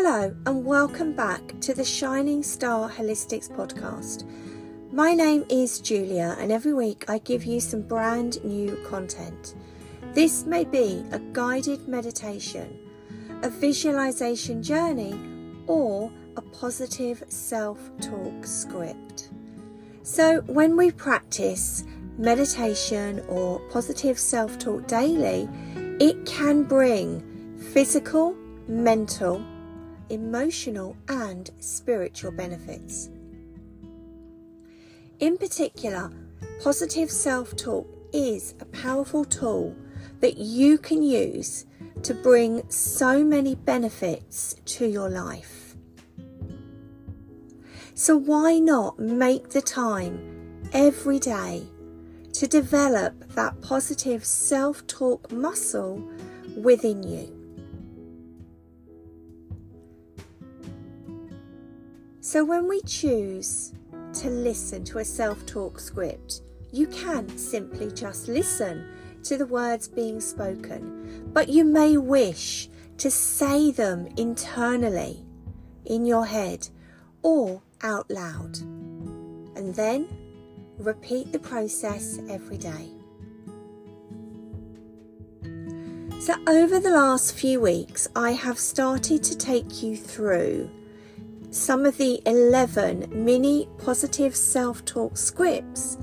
Hello, and welcome back to the Shining Star Holistics podcast. My name is Julia, and every week I give you some brand new content. This may be a guided meditation, a visualization journey, or a positive self talk script. So, when we practice meditation or positive self talk daily, it can bring physical, mental, emotional, and spiritual benefits. In particular, positive self talk is a powerful tool that you can use to bring so many benefits to your life. So, why not make the time every day to develop that positive self talk muscle within you? So, when we choose to listen to a self talk script, you can simply just listen to the words being spoken, but you may wish to say them internally in your head or out loud. And then repeat the process every day. So, over the last few weeks, I have started to take you through some of the 11 mini positive self talk scripts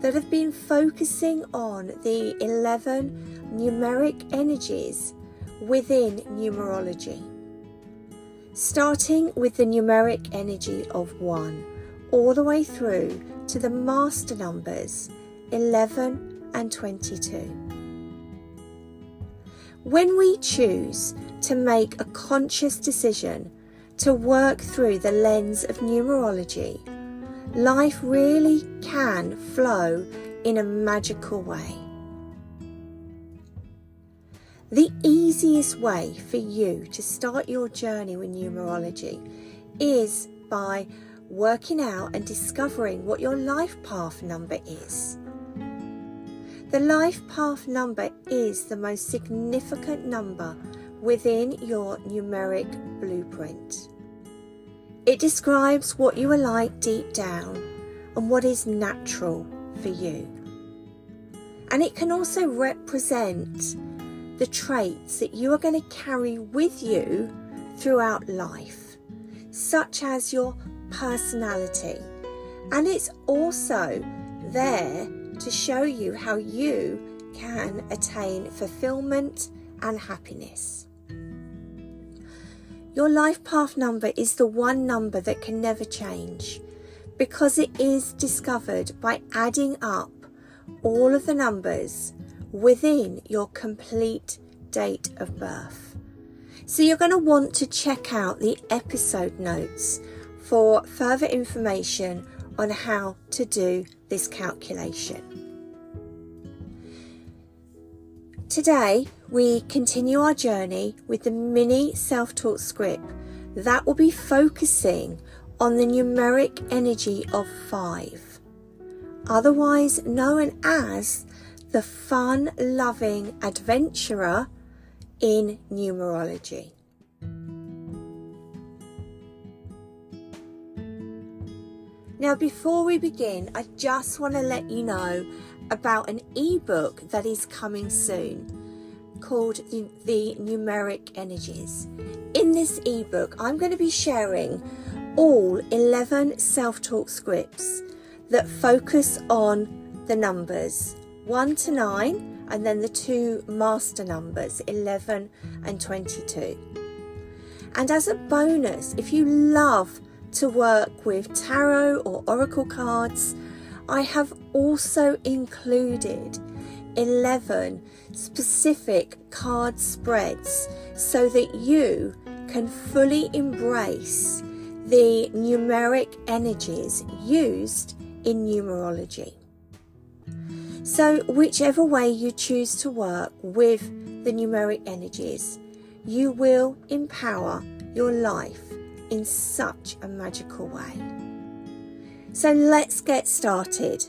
that have been focusing on the 11 numeric energies within numerology. Starting with the numeric energy of 1, all the way through to the master numbers 11 and 22. When we choose to make a conscious decision to work through the lens of numerology, life really can flow in a magical way. The easiest way for you to start your journey with numerology is by working out and discovering what your life path number is. The life path number is the most significant number within your numeric blueprint. It describes what you are like deep down and what is natural for you. And it can also represent the traits that you are going to carry with you throughout life, such as your personality. And it's also there to show you how you can attain fulfillment and happiness. Your life path number is the one number that can never change because it is discovered by adding up all of the numbers within your complete date of birth. So you're going to want to check out the episode notes for further information on how to do this calculation. Today, we continue our journey with the mini self talk script that will be focusing on the numeric energy of five, otherwise known as the fun loving adventurer in numerology. Now, before we begin, I just want to let you know about an ebook that is coming soon called the, the Numeric Energies. In this ebook, I'm going to be sharing all 11 self talk scripts that focus on the numbers 1 to 9 and then the two master numbers 11 and 22. And as a bonus, if you love to work with tarot or oracle cards, I have also included 11 specific card spreads so that you can fully embrace the numeric energies used in numerology. So, whichever way you choose to work with the numeric energies, you will empower your life in such a magical way. So let's get started.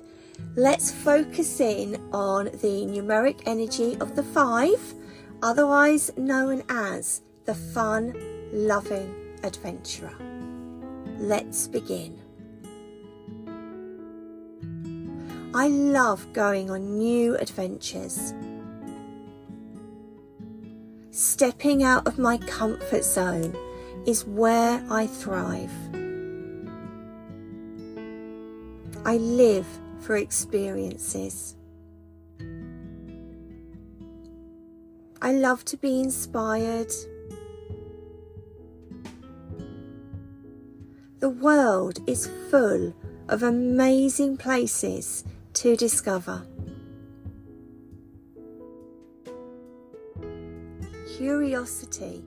Let's focus in on the numeric energy of the five, otherwise known as the fun loving adventurer. Let's begin. I love going on new adventures. Stepping out of my comfort zone is where I thrive. I live for experiences. I love to be inspired. The world is full of amazing places to discover. Curiosity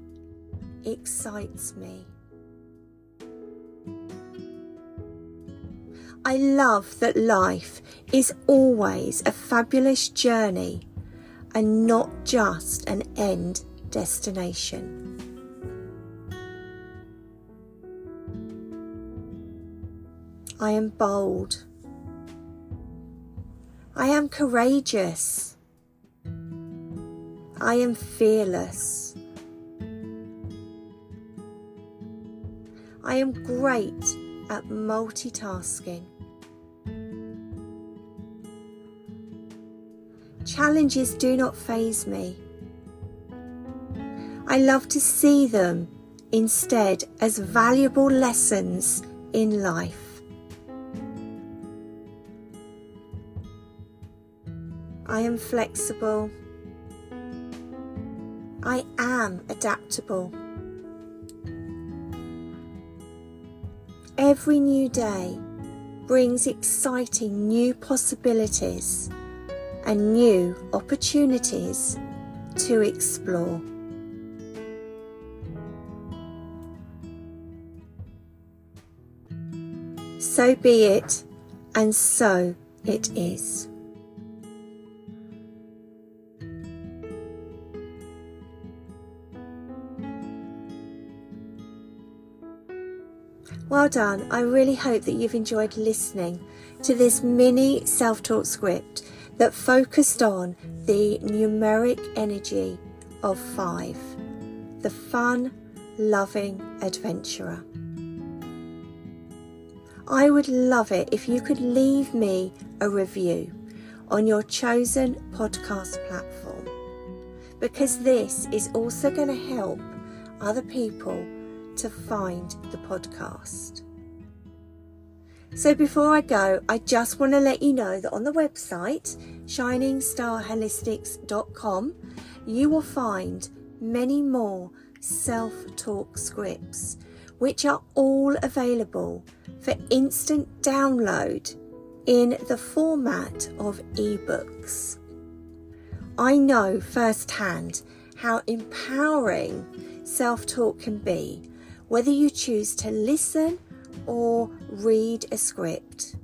excites me. I love that life is always a fabulous journey and not just an end destination. I am bold. I am courageous. I am fearless. I am great at multitasking. Challenges do not faze me. I love to see them instead as valuable lessons in life. I am flexible. I am adaptable. Every new day brings exciting new possibilities and new opportunities to explore. So be it, and so it is. Well done. I really hope that you've enjoyed listening to this mini self talk script that focused on the numeric energy of five, the fun, loving adventurer. I would love it if you could leave me a review on your chosen podcast platform because this is also going to help other people to find the podcast. So before I go, I just want to let you know that on the website, shiningstarholistics.com, you will find many more self talk scripts, which are all available for instant download in the format of ebooks. I know firsthand how empowering self talk can be whether you choose to listen or read a script.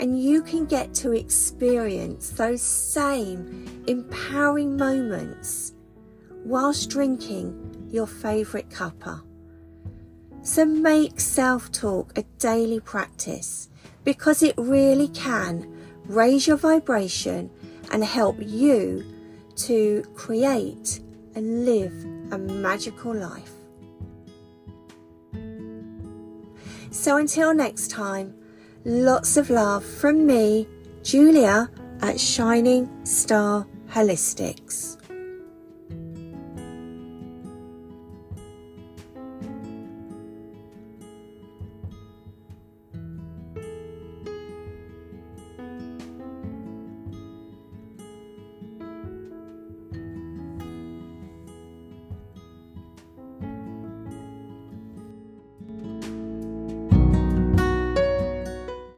And you can get to experience those same empowering moments whilst drinking your favourite cuppa. So make self talk a daily practice because it really can raise your vibration and help you to create and live a magical life. So until next time, lots of love from me, Julia, at Shining Star Holistics.